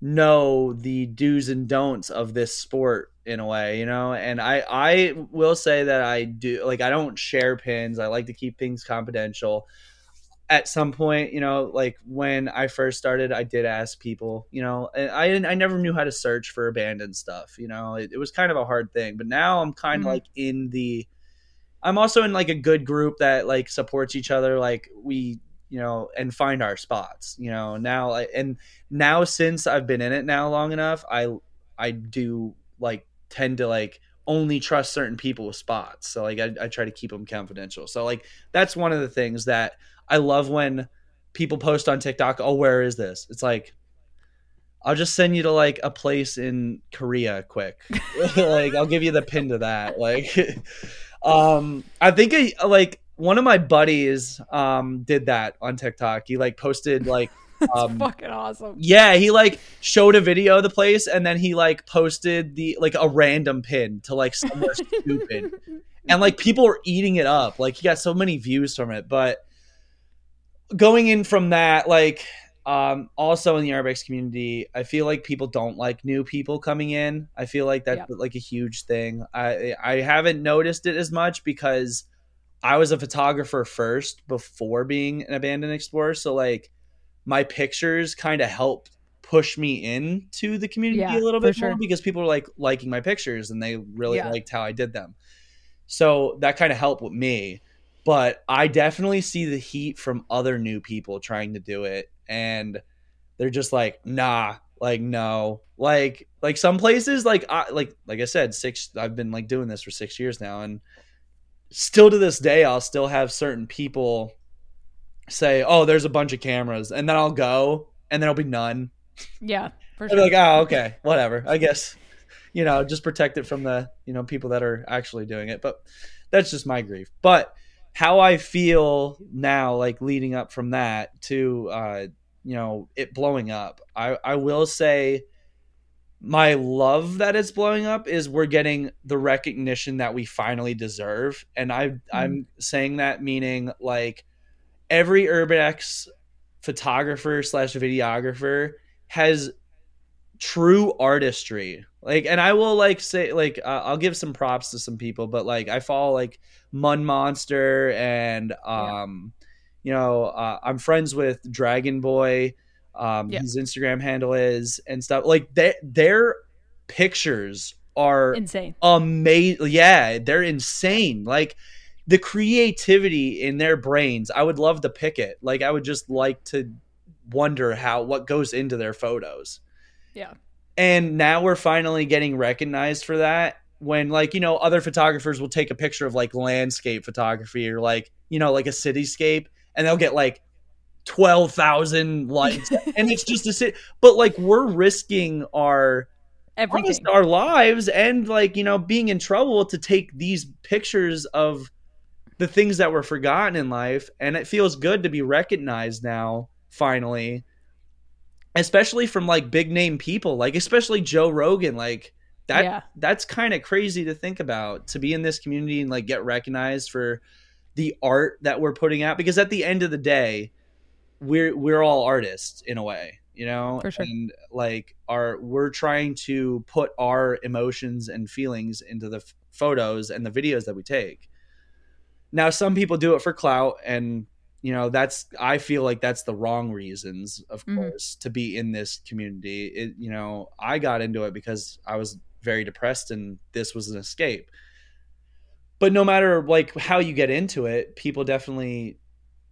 know the do's and don'ts of this sport in a way you know? And i i will say that i do like i don't share pins. I like to keep things confidential at some point you know like when i first started i did ask people you know and i i never knew how to search for abandoned stuff you know it, it was kind of a hard thing but now i'm kind of Mhm. like in the i'm also in like a good group that like supports each other like we you know and find our spots you know now I- and now since i've been in it now long enough i i do like tend to like only trust certain people with spots so like i, I try to keep them confidential so like that's one of the things that i love when people post on tiktok oh where is this it's like i'll just send you to like a place in korea quick like i'll give you the pin to that like um i think I, like one of my buddies um did that on tiktok he like posted like um fucking awesome. yeah, he like showed a video of the place and then he like posted the like a random pin to like somewhere stupid. And like people were eating it up. Like he got so many views from it. But going in from that, like um also in the urbex community, I feel like people don't like new people coming in. I feel like that's like a huge thing. I I haven't noticed it as much because I was a photographer first before being an abandoned explorer. So like my pictures kind of helped push me into the community Yeah, a little bit more sure. because people were like liking my pictures and they really Yeah. liked how I did them. So that kind of helped with me. But I definitely see the heat from other new people trying to do it and they're just like, nah, like no. Like like some places like I like like I said, six I've been like doing this for 6 years now and still to this day I'll still have certain people say, "Oh, there's a bunch of cameras," and then I'll go, and there'll be none. Yeah, for sure. be like, "Oh, okay, whatever. I guess, you know, just protect it from the you know people that are actually doing it." But that's just my grief. But how I feel now, like leading up from that to uh, you know it blowing up, I I will say. My love that it's blowing up is we're getting the recognition that we finally deserve, and I I'm saying that meaning like every urbex photographer slash videographer has true artistry like and i will like say like uh, i'll give some props to some people but like i follow like mun monster and um you know uh, i'm friends with dragon boy um Yeah. his instagram handle is and stuff like they, their pictures are Insane. amazing. Yeah, they're insane. Like the creativity in their brains, I would love to pick it. Like I would just like to wonder how what goes into their photos. Yeah. And now we're finally getting recognized for that. When like you know other photographers will take a picture of like landscape photography or like you know like a cityscape and they'll get like twelve thousand likes and it's just a city. But like we're risking our Everything. our lives and like you know being in trouble to take these pictures of the things that were forgotten in life and it feels good to be recognized now finally especially from like big name people like especially joe rogan like that yeah. that's kind of crazy to think about to be in this community and like get recognized for the art that we're putting out because at the end of the day we're we're all artists in a way you know For sure. and like our we're trying to put our emotions and feelings into the f- photos and the videos that we take now some people do it for clout and you know that's i feel like that's the wrong reasons of Mhm. course to be in this community it, you know i got into it because i was very depressed and this was an escape but no matter like how you get into it people definitely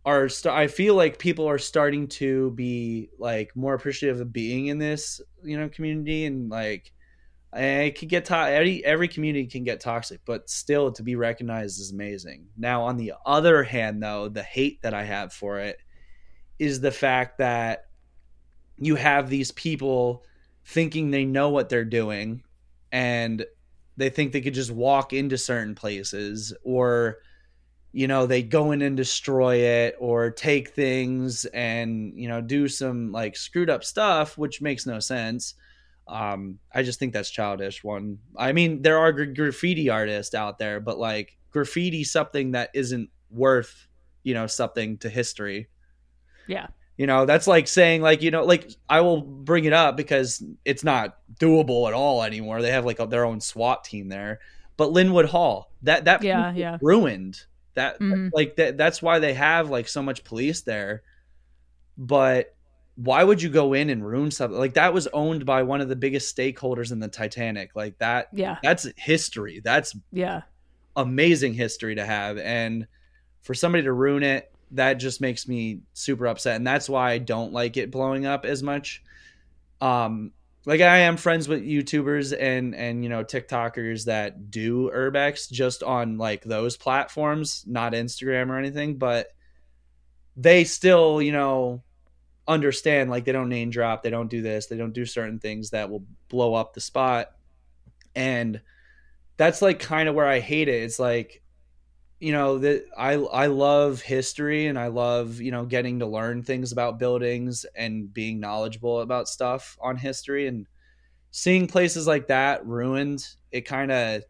are st- i feel like people are starting to be like more appreciative of being in this you know community and like Eh, it could get to- every every community can get toxic but still to be recognized is amazing. Now on the other hand though the hate that i have for it is the fact that you have these people thinking they know what they're doing and they think they could just walk into certain places or you know they go in and destroy it or take things and you know do some like screwed up stuff which makes no sense um i just think that's childish one i mean there are gra- graffiti artists out there but like graffiti something that isn't worth you know something to history Yeah. you know that's like saying like you know like i will bring it up because it's not doable at all anymore they have like a, their own swat team there but Lynnewood Hall that that Yeah, yeah. ruined that Mhm. like that that's why they have like so much police there but why would you go in and ruin something like that was owned by one of the biggest stakeholders in the titanic. Like that Yeah. that's history. That's Yeah. amazing history to have. And for somebody to ruin it that just makes me super upset. And that's why i don't like it blowing up as much. Um like i am friends with youtubers and and you know tiktokers that do urbex just on like those platforms not instagram or anything but they still you know understand like they don't name drop they don't do this they don't do certain things that will blow up the spot and that's like kind of where i hate it it's like you know that i i love history and i love you know getting to learn things about buildings and being knowledgeable about stuff on history and seeing places like that ruined it kind of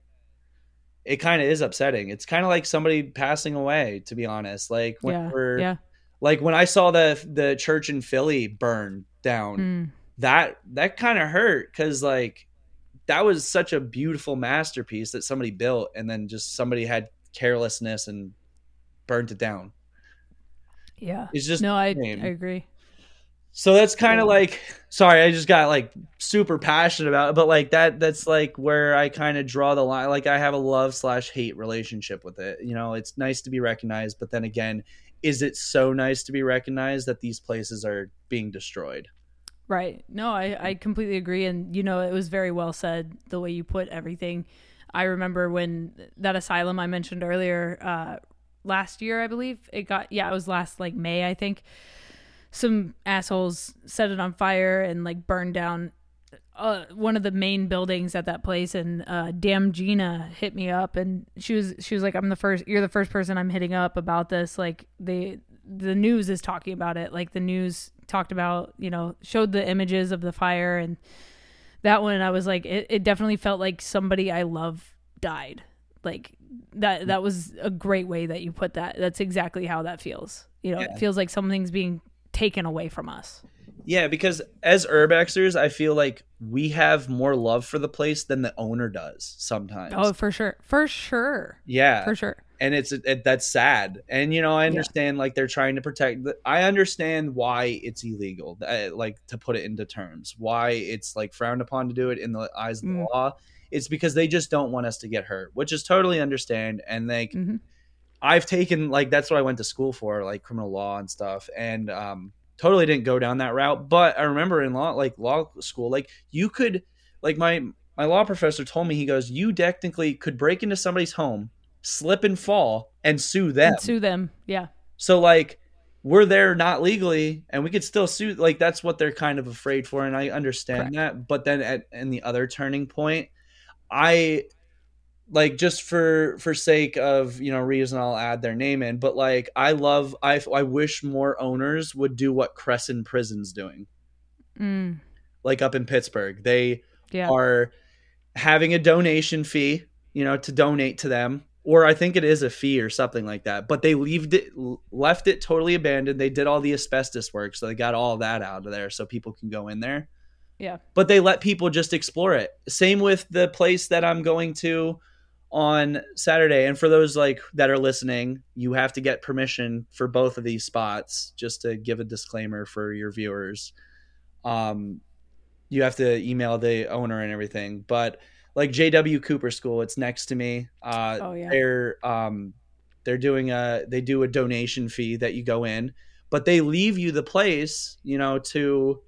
it kind of is upsetting it's kind of like somebody passing away to be honest like when Yeah. we're Yeah. Like when i saw the the church in philly burn down Mm. that that kind of hurt because like that was such a beautiful masterpiece that somebody built and then just somebody had carelessness and burnt it down Yeah. it's just No, I, I agree. so that's kind Yeah. of like sorry i just got like super passionate about it but like that that's like where i kind of draw the line like i have a love slash hate relationship with it you know it's nice to be recognized but then again is it so nice to be recognized that these places are being destroyed Right. No, I, I completely agree. And, you know, it was very well said the way you put everything. I remember when that asylum I mentioned earlier, uh, last year, I believe it got, yeah, it was last like May, I think. Some assholes set it on fire and like burned down uh, one of the main buildings at that place. And uh, damn Gina hit me up and she was, she was like, I'm the first, you're the first person I'm hitting up about this. Like, they, the news is talking about it. Like, the news talked about, you know, showed the images of the fire and that one I was like it, it definitely felt like somebody I love died. Like that that was a great way that you put that. That's exactly how that feels. You know, Yeah. it feels like something's being taken away from us. Yeah, because as urbexers, I feel like we have more love for the place than the owner does sometimes. Oh, for sure, for sure, yeah, for sure. And it's it, that's sad. And you know, I understand yeah. like they're trying to protect. I understand why it's illegal, uh, like to put it into terms. Why it's like frowned upon to do it in the eyes of the mm. law. It's because they just don't want us to get hurt, which is totally understand. And like, mm-hmm. I've taken like that's what I went to school for, like criminal law and stuff. And um, totally didn't go down that route. But I remember in law, like law school, like you could, like my my law professor told me, he goes, you technically could break into somebody's home, slip and fall, and sue them. And sue them, yeah. So like we're there not legally, and we could still sue. Like that's what they're kind of afraid for, and I understand Correct. that. But then at in the other turning point, I like just for for sake of you know reason i'll add their name in but like i love i i wish more owners would do what crescent prison's doing. Mm. like up in pittsburgh. They yeah. are having a donation fee you know to donate to them or i think it is a fee or something like that but they left it left it totally abandoned. They did all the asbestos work so they got all that out of there so people can go in there. Yeah. But they let people just explore it. Same with the place that i'm going to on Saturday. And for those like that are listening, you have to get permission for both of these spots. Just to give a disclaimer for your viewers, um, you have to email the owner and everything. But like JW Cooper School, it's next to me. Uh, oh yeah. They're um, they're doing a they do a donation fee that you go in, but they leave you the place, you know, to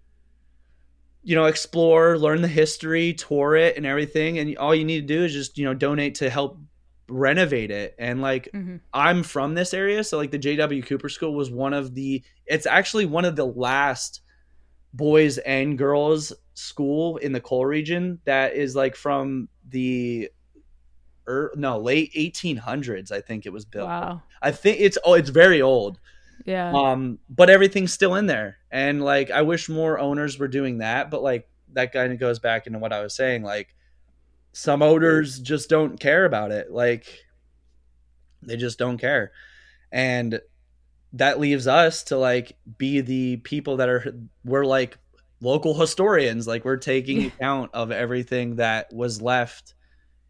you know explore learn the history tour it and everything and all you need to do is just you know donate to help renovate it. And like mm-hmm. i'm from this area so like the jw cooper school was one of the it's actually one of the last boys and girls school in the coal region that is like from the er, no late 1800s i think it was built. Wow. I think it's oh it's very old yeah. Um, but everything's still in there, and like I wish more owners were doing that. But like that kind of goes back into what I was saying. Like some owners just don't care about it. Like they just don't care, and that leaves us to like be the people that are we're like local historians. Like we're taking account of everything that was left.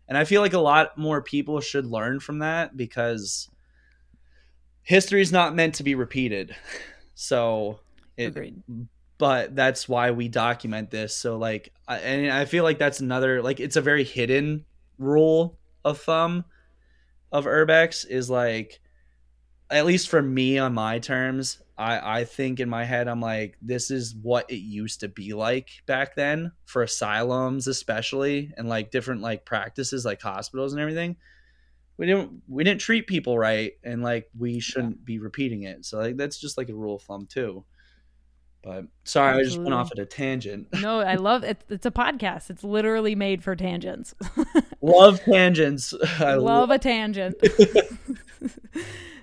And I feel like a lot more people should learn from that because history is not meant to be repeated. So it, Agreed. but that's why we document this. So like, I, and I feel like that's another like it's a very hidden rule of thumb of urbex is like, at least for me on my terms, I I think in my head I'm like this is what it used to be like back then for asylums especially and like different like practices like hospitals and everything we didn't we didn't treat people right and like we shouldn't yeah. be repeating it. So like that's just like a rule of thumb too. But sorry Absolutely. i just went off at a tangent. No i love it it's a podcast. It's literally made for tangents. Love tangents. I love a tangent.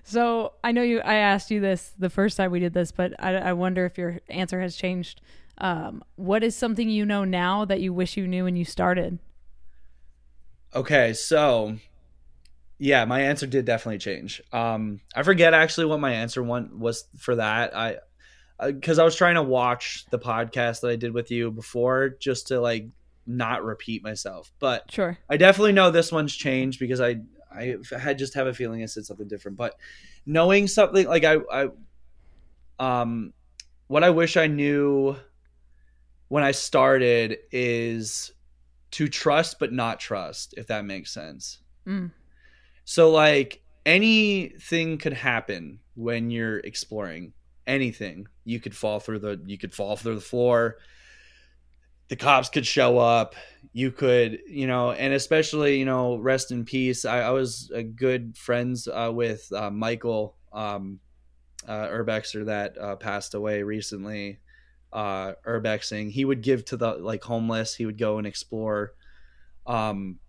So i know you i asked you this the first time we did this but i, I wonder if your answer has changed. Um, what is something you know now that you wish you knew when you started? Okay so yeah, my answer did definitely change. Um, I forget actually what my answer one was for that. I because uh, I was trying to watch the podcast that I did with you before just to like not repeat myself. But sure, I definitely know this one's changed because I I had just have a feeling I said something different. But knowing something like I I um what I wish I knew when I started is to trust but not trust, if that makes sense. Mm. So like anything could happen when you're exploring. Anything. You could fall through the you could fall through the floor. The cops could show up. You could, you know, and especially, you know, rest in peace. I, I was a good friends uh, with uh, Michael um, uh, Urbexer that uh, passed away recently. Uh, Urbexing. He would give to the like homeless. He would go and explore. Um,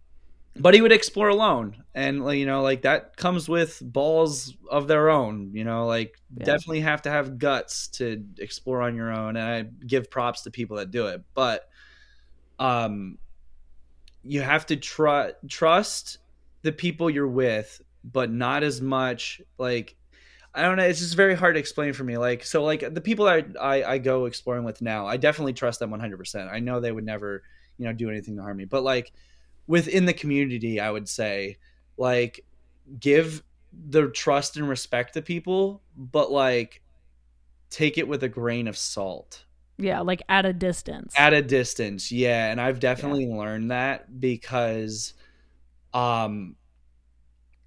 but he would explore alone and you know like that comes with balls of their own you know like yeah. definitely have to have guts to explore on your own and i give props to people that do it but um you have to tr- trust the people you're with but not as much like I don't know. It's just very hard to explain for me. Like, so, like the people I, I I go exploring with now, I definitely trust them 100. percent I know they would never, you know, do anything to harm me. But like within the community, I would say, like, give the trust and respect to people, but like take it with a grain of salt. Yeah, like at a distance. At a distance, yeah. And I've definitely yeah. learned that because, um,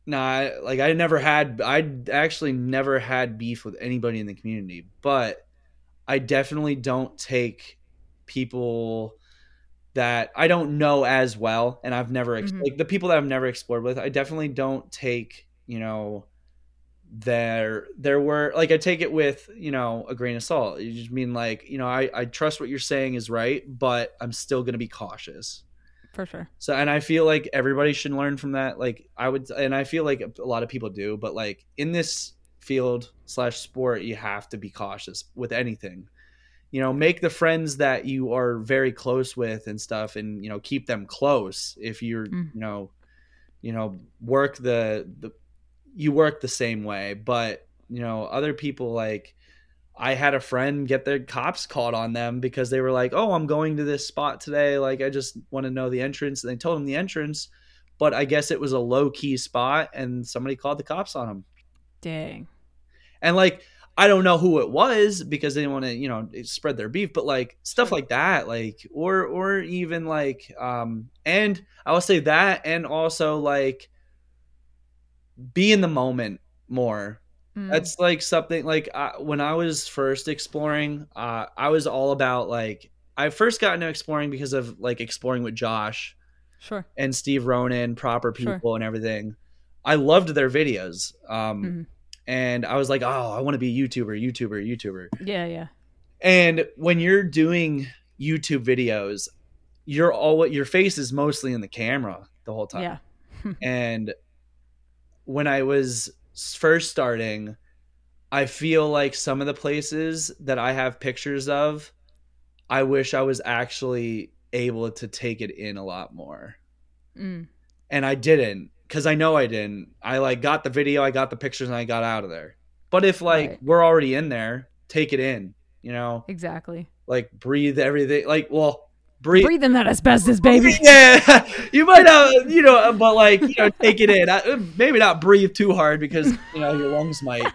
nah, like I never had, I actually never had beef with anybody in the community, but I definitely don't take people that I don't know as well, and I've never mm-hmm. like the people that I've never explored with. I definitely don't take you know there there were like I take it with you know a grain of salt. You just mean like you know I I trust what you're saying is right, but I'm still gonna be cautious for sure. So and I feel like everybody should learn from that. Like I would, and I feel like a lot of people do, but like in this field slash sport, you have to be cautious with anything you know make the friends that you are very close with and stuff and you know keep them close. If you're mm. you know you know work the the you work the same way. But you know other people like i had a friend get their cops called on them because they were like oh i'm going to this spot today. Like i just want to know the entrance. And they told him the entrance but i guess it was a low key spot and somebody called the cops on him dang. And like I don't know who it was because they didn't want to, you know, spread their beef, but like stuff like that, like or or even like um and I will say that and also like be in the moment more. Mm. That's like something like uh, when I was first exploring, uh I was all about like I first got into exploring because of like exploring with Josh. Sure. And Steve Ronan, proper people sure. and everything. I loved their videos. Um mm-hmm and I was like, oh, I want to be a YouTuber, YouTuber, YouTuber. Yeah, yeah. And when you're doing YouTube videos, you're all your face is mostly in the camera the whole time. Yeah. and when I was first starting, I feel like some of the places that I have pictures of, I wish I was actually able to take it in a lot more. Mm. And I didn't because I know I didn't. I like got the video, I got the pictures, and I got out of there. But if like right. we're already in there, take it in. You know exactly. Like breathe everything. Like well, breathe. Breathe in that asbestos, baby. Yeah, you might not. you know, but like you know, take it in. I, maybe not breathe too hard because you know your lungs might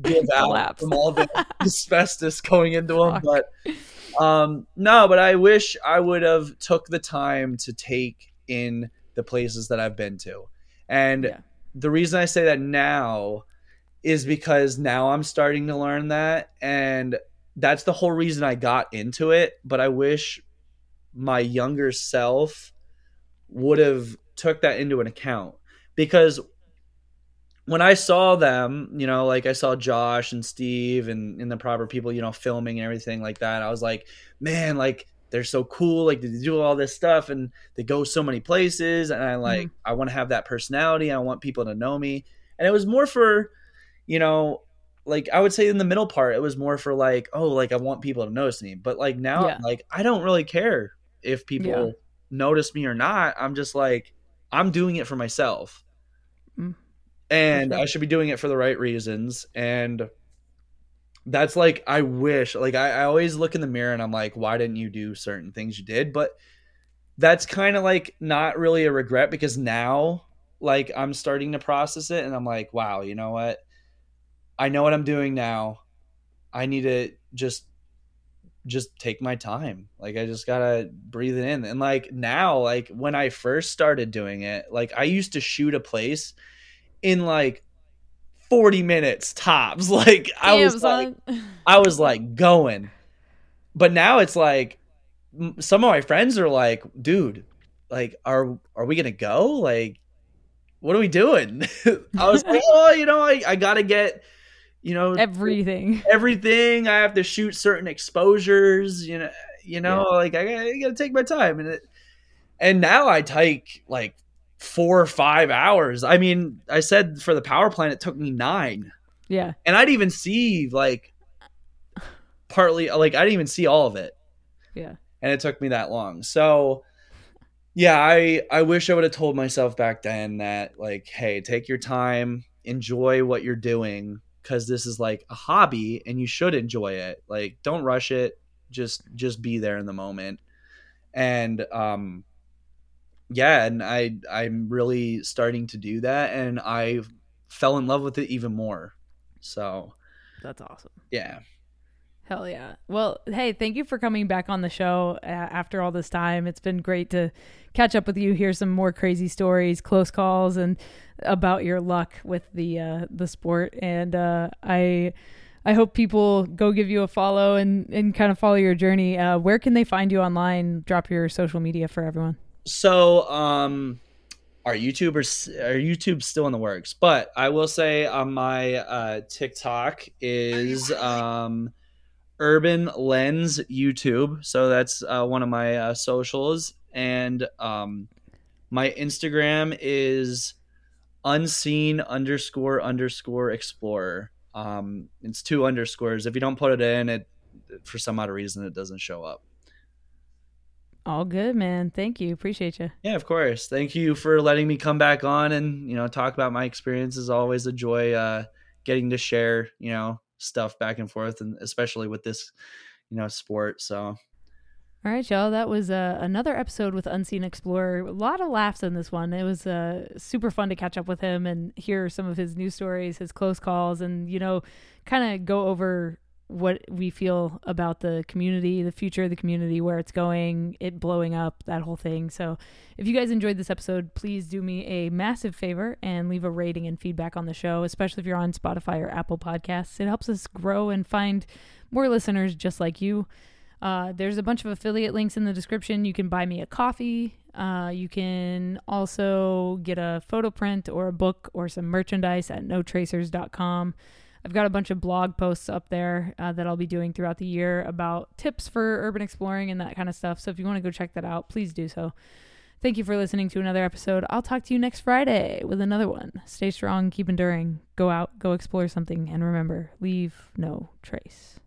give out from all the asbestos going into them. But um, no, but I wish I would have took the time to take in the places that I've been to. And yeah. the reason I say that now is because now I'm starting to learn that and that's the whole reason I got into it, but I wish my younger self would have took that into an account because when I saw them, you know, like I saw Josh and Steve and, and the proper people, you know, filming and everything like that, I was like, man, like they're so cool like they do all this stuff and they go so many places and i like mm-hmm. i want to have that personality i want people to know me and it was more for you know like i would say in the middle part it was more for like oh like i want people to notice me but like now yeah. like i don't really care if people yeah. notice me or not i'm just like i'm doing it for myself mm. and i should be doing it for the right reasons and that's like I wish like I, I always look in the mirror and I'm like, why didn't you do certain things you did? But that's kind of like not really a regret because now like I'm starting to process it and I'm like, wow, you know what? I know what I'm doing now. I need to just just take my time. Like I just got to breathe it in. And like now like when I first started doing it, like I used to shoot a place in like 40 minutes tops. Like I was like, I was like going. But now it's like some of my friends are like, dude, like are are we going to go? Like what are we doing? I was like, oh, you know, I, I got to get you know everything everything i have to shoot certain exposures you know you know yeah. like I, I gotta take my time and it and now i take like four or five hours. I mean, I said for the power plant it took me nine. Yeah. And I didn't even see like partly like I didn't even see all of it. Yeah. And it took me that long. So yeah, I I wish I would have told myself back then that like, hey, take your time, enjoy what you're doing because this is like a hobby and you should enjoy it. Like don't rush it. Just just be there in the moment. And um yeah, and I I'm really starting to do that and I fell in love with it even more. So That's awesome. yeah. Hell yeah. Well, hey, thank you for coming back on the show uh, after all this time. It's been great to catch up with you, hear some more crazy stories, close calls, and about your luck with the uh, the sport. And uh, I I hope people go give you a follow and and kind of follow your journey. Uh, where can they find you online? Drop your social media for everyone. So, um, our YouTube or our YouTube still in the works, but I will say on my uh, TikTok is um, Urban Lens YouTube. So that's uh, one of my uh, socials, and um, my Instagram is unseen underscore underscore explorer. Um, it's two underscores. If you don't put it in, it for some odd reason it doesn't show up. All good, man. Thank you. Appreciate you. Yeah, of course. Thank you for letting me come back on and you know talk about my experience experiences. Always a joy uh, getting to share you know stuff back and forth, and especially with this you know sport. So All right, y'all. That was uh, another episode with Unseen Explorer. A lot of laughs in this one. It was uh, super fun to catch up with him and hear some of his news stories, his close calls, and, you know, kind of go over what we feel about the community, the future of the community, where it's going, it blowing up, that whole thing. So, if you guys enjoyed this episode, please do me a massive favor and leave a rating and feedback on the show, especially if you're on Spotify or Apple Podcasts. It helps us grow and find more listeners just like you. Uh, there's a bunch of affiliate links in the description. You can buy me a coffee. Uh, you can also get a photo print or a book or some merchandise at notracers.com. I've got a bunch of blog posts up there uh, that I'll be doing throughout the year about tips for urban exploring and that kind of stuff. So if you want to go check that out, please do so. Thank you for listening to another episode. I'll talk to you next Friday with another one. Stay strong, keep enduring, go out, go explore something, and remember, leave no trace.